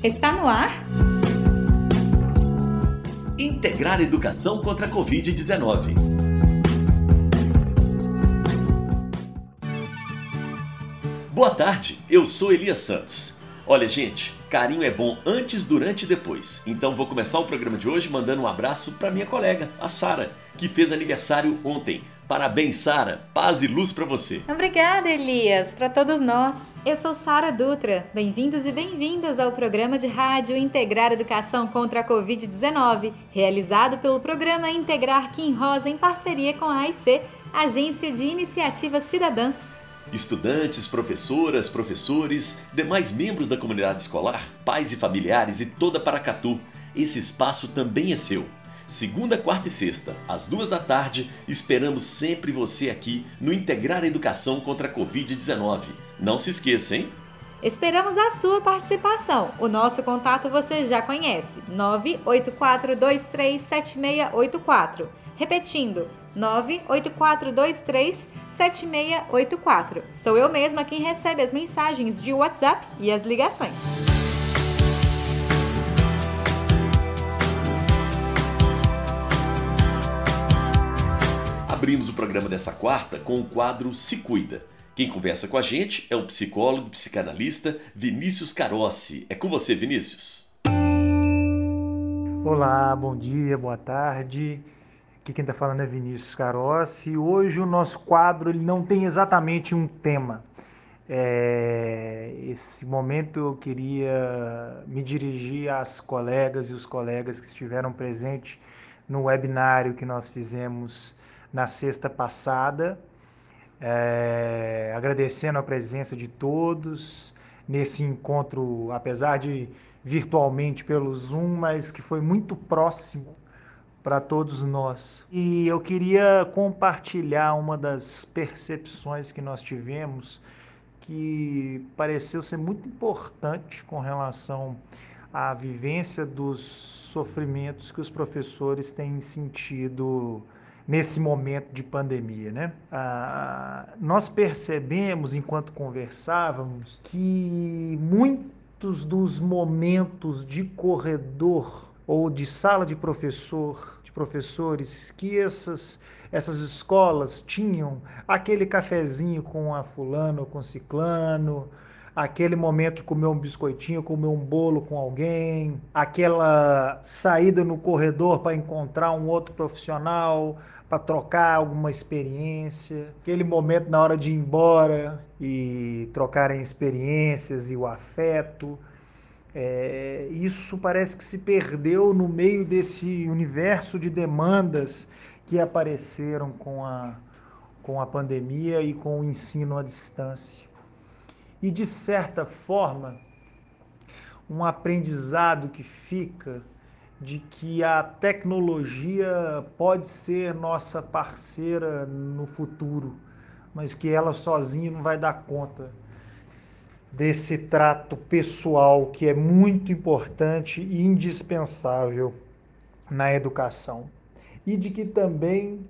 Está no ar? Integrar Educação contra a Covid-19. Boa tarde, eu sou Elias Santos. Olha, gente, carinho é bom antes, durante e depois. Então vou começar o programa de hoje mandando um abraço para minha colega, a Sara, que fez aniversário ontem. Parabéns, Sara. Paz e luz para você. Obrigada, Elias, para todos nós. Eu sou Sara Dutra. Bem-vindos e bem-vindas ao programa de rádio Integrar Educação contra a Covid-19, realizado pelo programa Integrar Kim Rosa em parceria com a AIC, Agência de Iniciativas Cidadãs. Estudantes, professoras, professores, demais membros da comunidade escolar, pais e familiares e toda Paracatu, esse espaço também é seu. Segunda, quarta e sexta, às duas da tarde, esperamos sempre você aqui no Integrar Educação contra a Covid-19. Não se esqueça, hein? Esperamos a sua participação. O nosso contato você já conhece: 984237684. Repetindo, 984237684. Sou eu mesma quem recebe as mensagens de WhatsApp e as ligações. Abrimos o programa dessa quarta com o quadro Se Cuida. Quem conversa com a gente é o psicólogo psicanalista Vinícius Carossi. É com você, Vinícius. Olá, bom dia, boa tarde. Aqui quem está falando é Vinícius Carossi. Hoje o nosso quadro ele não tem exatamente um tema. É, esse momento eu queria me dirigir às colegas e os colegas que estiveram presentes no webinário que nós fizemos na sexta passada, é, agradecendo a presença de todos nesse encontro, apesar de virtualmente pelo Zoom, mas que foi muito próximo para todos nós. E eu queria compartilhar uma das percepções que nós tivemos que pareceu ser muito importante com relação à vivência dos sofrimentos que os professores têm sentido nesse momento de pandemia. Né? Ah, nós percebemos, enquanto conversávamos, que muitos dos momentos de corredor ou de sala de professor, de professores, que essas essas escolas tinham aquele cafezinho com a fulano com ciclano, aquele momento de comer um biscoitinho, comer um bolo com alguém, aquela saída no corredor para encontrar um outro profissional, para trocar alguma experiência, aquele momento na hora de ir embora e trocarem experiências e o afeto. É, isso parece que se perdeu no meio desse universo de demandas que apareceram com a, com a pandemia e com o ensino à distância. E, de certa forma, um aprendizado que fica de que a tecnologia pode ser nossa parceira no futuro, mas que ela sozinha não vai dar conta desse trato pessoal que é muito importante e indispensável na educação. E de que também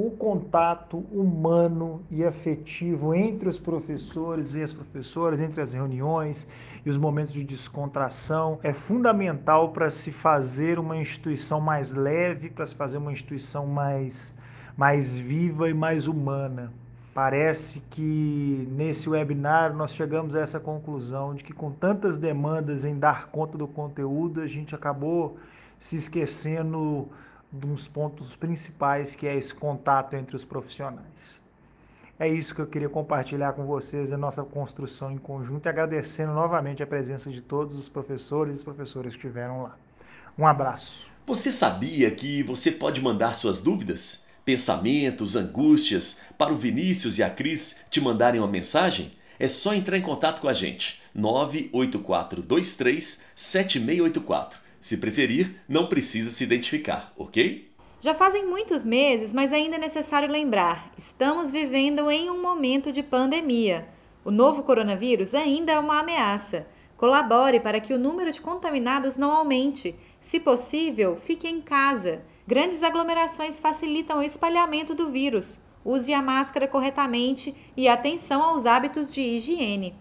o contato humano e afetivo entre os professores e as professoras, entre as reuniões e os momentos de descontração é fundamental para se fazer uma instituição mais leve, para se fazer uma instituição mais, mais viva e mais humana. Parece que nesse webinar nós chegamos a essa conclusão de que, com tantas demandas em dar conta do conteúdo, a gente acabou se esquecendo uns pontos principais que é esse contato entre os profissionais. É isso que eu queria compartilhar com vocês, a nossa construção em conjunto e agradecendo novamente a presença de todos os professores e professoras que estiveram lá. Um abraço. Você sabia que você pode mandar suas dúvidas, pensamentos, angústias para o Vinícius e a Cris te mandarem uma mensagem? É só entrar em contato com a gente. 98423 7684 se preferir, não precisa se identificar, ok? Já fazem muitos meses, mas ainda é necessário lembrar: estamos vivendo em um momento de pandemia. O novo coronavírus ainda é uma ameaça. Colabore para que o número de contaminados não aumente. Se possível, fique em casa. Grandes aglomerações facilitam o espalhamento do vírus. Use a máscara corretamente e atenção aos hábitos de higiene.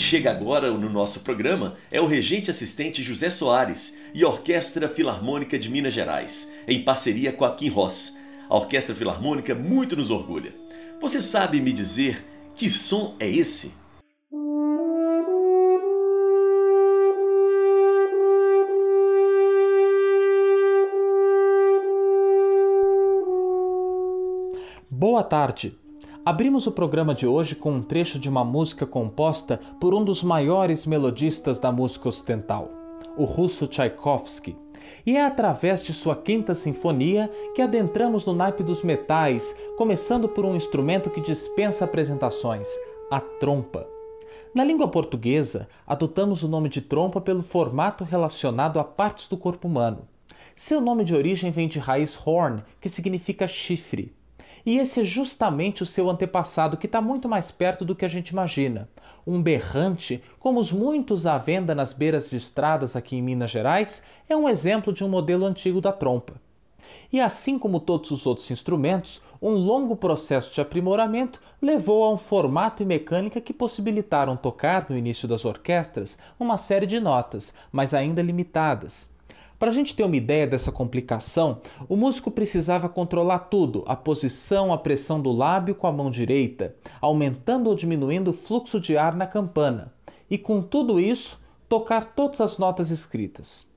Chega agora no nosso programa é o regente assistente José Soares e Orquestra Filarmônica de Minas Gerais, em parceria com a Kim Ross. A Orquestra Filarmônica muito nos orgulha. Você sabe me dizer que som é esse? Boa tarde. Abrimos o programa de hoje com um trecho de uma música composta por um dos maiores melodistas da música ocidental, o russo Tchaikovsky. E é através de sua quinta sinfonia que adentramos no naipe dos metais, começando por um instrumento que dispensa apresentações, a trompa. Na língua portuguesa, adotamos o nome de trompa pelo formato relacionado a partes do corpo humano. Seu nome de origem vem de raiz horn, que significa chifre. E esse é justamente o seu antepassado, que está muito mais perto do que a gente imagina. Um berrante, como os muitos à venda nas beiras de estradas aqui em Minas Gerais, é um exemplo de um modelo antigo da trompa. E assim como todos os outros instrumentos, um longo processo de aprimoramento levou a um formato e mecânica que possibilitaram tocar no início das orquestras uma série de notas, mas ainda limitadas. Para a gente ter uma ideia dessa complicação, o músico precisava controlar tudo: a posição, a pressão do lábio com a mão direita, aumentando ou diminuindo o fluxo de ar na campana, e com tudo isso, tocar todas as notas escritas.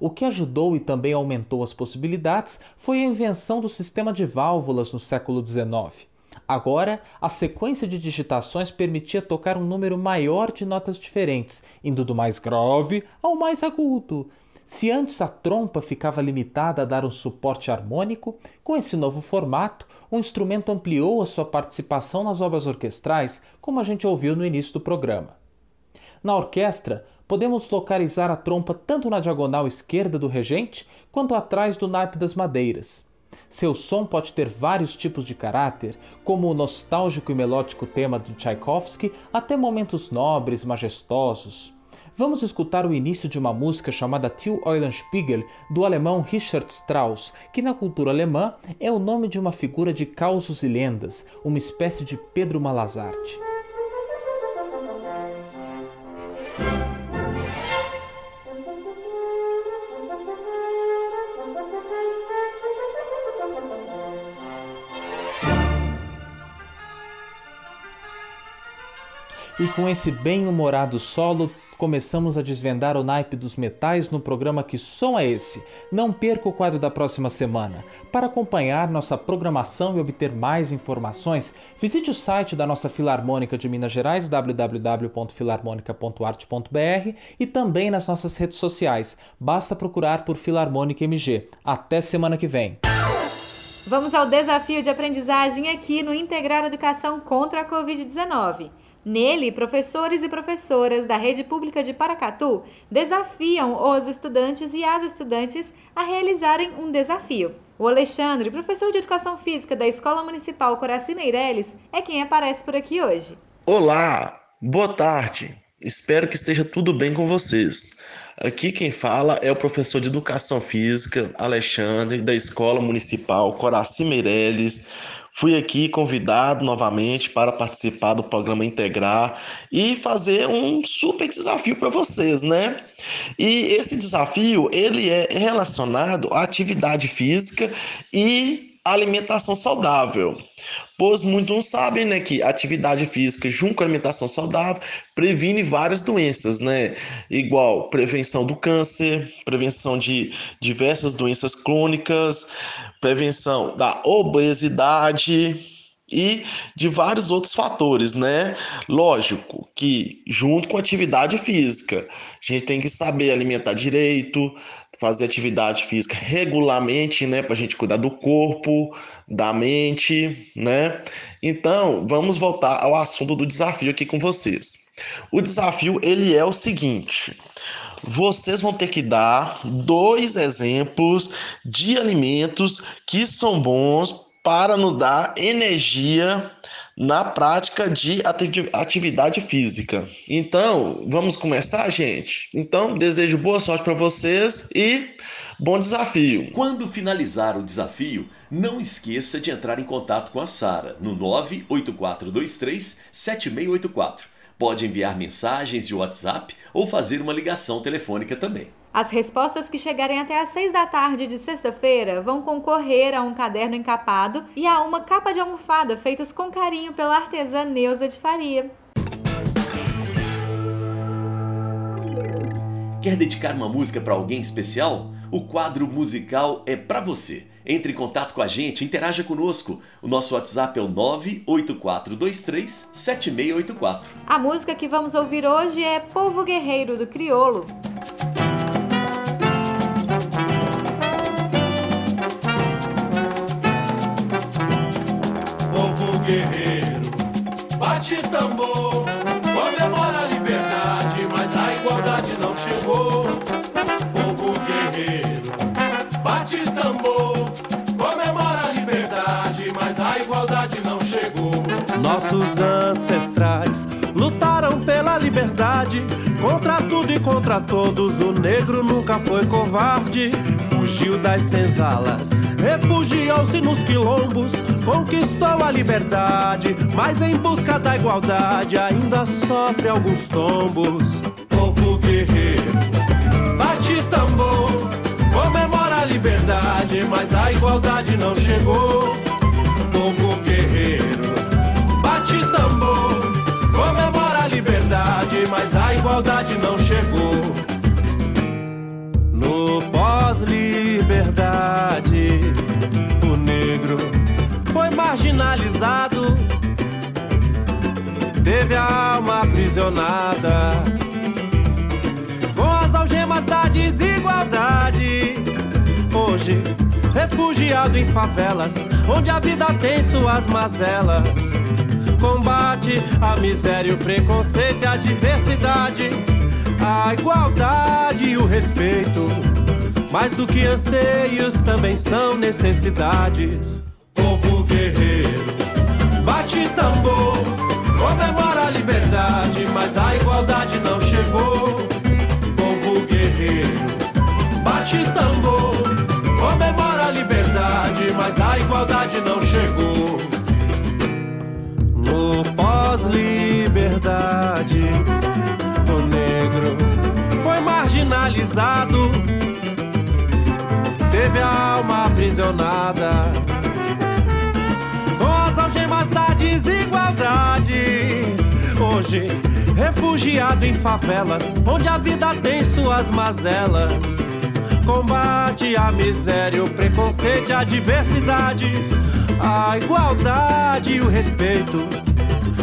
O que ajudou e também aumentou as possibilidades foi a invenção do sistema de válvulas no século XIX. Agora, a sequência de digitações permitia tocar um número maior de notas diferentes, indo do mais grave ao mais agudo, se antes a trompa ficava limitada a dar um suporte harmônico, com esse novo formato, o instrumento ampliou a sua participação nas obras orquestrais, como a gente ouviu no início do programa. Na orquestra, podemos localizar a trompa tanto na diagonal esquerda do regente quanto atrás do naipe das madeiras. Seu som pode ter vários tipos de caráter, como o nostálgico e melódico tema de Tchaikovsky, até momentos nobres, majestosos. Vamos escutar o início de uma música chamada Till Eulenspiegel, do alemão Richard Strauss, que na cultura alemã é o nome de uma figura de causos e lendas, uma espécie de Pedro Malazarte. E com esse bem-humorado solo, começamos a desvendar o naipe dos metais no programa Que Som é Esse? Não perca o quadro da próxima semana. Para acompanhar nossa programação e obter mais informações, visite o site da nossa Filarmônica de Minas Gerais, www.filarmonica.art.br e também nas nossas redes sociais. Basta procurar por Filarmônica MG. Até semana que vem. Vamos ao desafio de aprendizagem aqui no Integrar Educação contra a Covid-19. Nele, professores e professoras da rede pública de Paracatu desafiam os estudantes e as estudantes a realizarem um desafio. O Alexandre, professor de Educação Física da Escola Municipal Coraci Meirelles, é quem aparece por aqui hoje. Olá, boa tarde. Espero que esteja tudo bem com vocês. Aqui quem fala é o professor de Educação Física, Alexandre, da Escola Municipal Coraci Meirelles, Fui aqui convidado novamente para participar do programa Integrar e fazer um super desafio para vocês, né? E esse desafio, ele é relacionado à atividade física e alimentação saudável. Pois muitos não sabem, né, que atividade física junto com alimentação saudável previne várias doenças, né? Igual prevenção do câncer, prevenção de diversas doenças crônicas, prevenção da obesidade, e de vários outros fatores, né? Lógico que junto com atividade física, a gente tem que saber alimentar direito, fazer atividade física regularmente, né, para a gente cuidar do corpo, da mente, né? Então, vamos voltar ao assunto do desafio aqui com vocês. O desafio ele é o seguinte: vocês vão ter que dar dois exemplos de alimentos que são bons para nos dar energia na prática de atividade física. Então, vamos começar, gente? Então, desejo boa sorte para vocês e bom desafio. Quando finalizar o desafio, não esqueça de entrar em contato com a Sara no 98423 7684 Pode enviar mensagens de WhatsApp ou fazer uma ligação telefônica também. As respostas que chegarem até às 6 da tarde de sexta-feira vão concorrer a um caderno encapado e a uma capa de almofada feitas com carinho pela artesã Neuza de Faria. Quer dedicar uma música para alguém especial? O quadro musical é para você. Entre em contato com a gente, interaja conosco. O nosso WhatsApp é o 98423 7684. A música que vamos ouvir hoje é Povo Guerreiro do Criolo. Guerreiro, bate tambor, comemora a liberdade, mas a igualdade não chegou. Povo guerreiro, bate tambor, comemora a liberdade, mas a igualdade não chegou. Nossos ancestrais lutaram pela liberdade, contra tudo e contra todos. O negro nunca foi covarde. Fugiu das senzalas, refugiou-se nos quilombos, conquistou a liberdade, mas em busca da igualdade ainda sofre alguns tombos. Povo guerreiro, bate tambor, comemora a liberdade, mas a igualdade não chegou. Povo guerreiro, bate tambor, comemora a liberdade, mas a igualdade não chegou. No pós-liberdade, aprisionada com as algemas da desigualdade. Hoje, refugiado em favelas, onde a vida tem suas mazelas. Combate a miséria, o preconceito e a diversidade, a igualdade e o respeito. Mais do que anseios, também são necessidades. Povo guerreiro, bate tambor, comemora liberdade, mas a igualdade não chegou. Povo guerreiro, bate tambor, comemora a liberdade, mas a igualdade não chegou. No pós-liberdade, o negro foi marginalizado, teve a alma aprisionada algemas da desigualdade. Refugiado em favelas, onde a vida tem suas mazelas. Combate a miséria, o preconceito a diversidades, a igualdade e o respeito.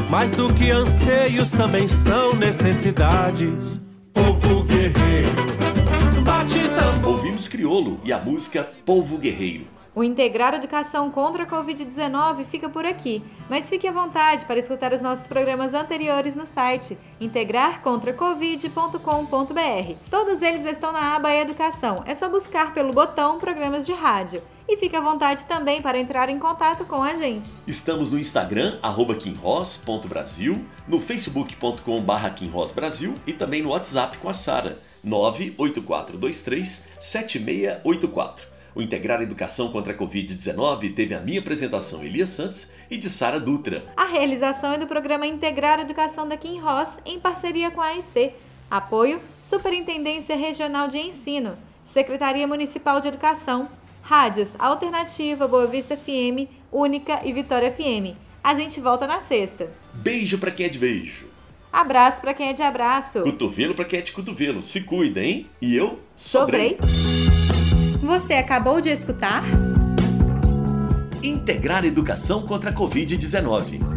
Mais do que anseios, também são necessidades. Povo guerreiro, bate tambor. Ouvimos Criolo e a música Povo Guerreiro. O Integrar Educação contra a Covid-19 fica por aqui, mas fique à vontade para escutar os nossos programas anteriores no site integrarcontracovid.com.br. Todos eles estão na aba Educação, é só buscar pelo botão Programas de Rádio. E fique à vontade também para entrar em contato com a gente. Estamos no Instagram, arroba quinros.brasil, no facebook.com.br quinrosbrasil e também no WhatsApp com a Sara, 98423 7684. O Integrar Educação contra a Covid-19 teve a minha apresentação Elias Santos e de Sara Dutra. A realização é do programa Integrar Educação da Kim Ross em parceria com a AIC. Apoio: Superintendência Regional de Ensino, Secretaria Municipal de Educação, Rádios Alternativa, Boa Vista FM, Única e Vitória FM. A gente volta na sexta. Beijo pra quem é de beijo. Abraço para quem é de abraço. Cotovelo pra quem é de cotovelo. Se cuida, hein? E eu Sobrei. Você acabou de escutar? Integrar Educação contra a Covid-19.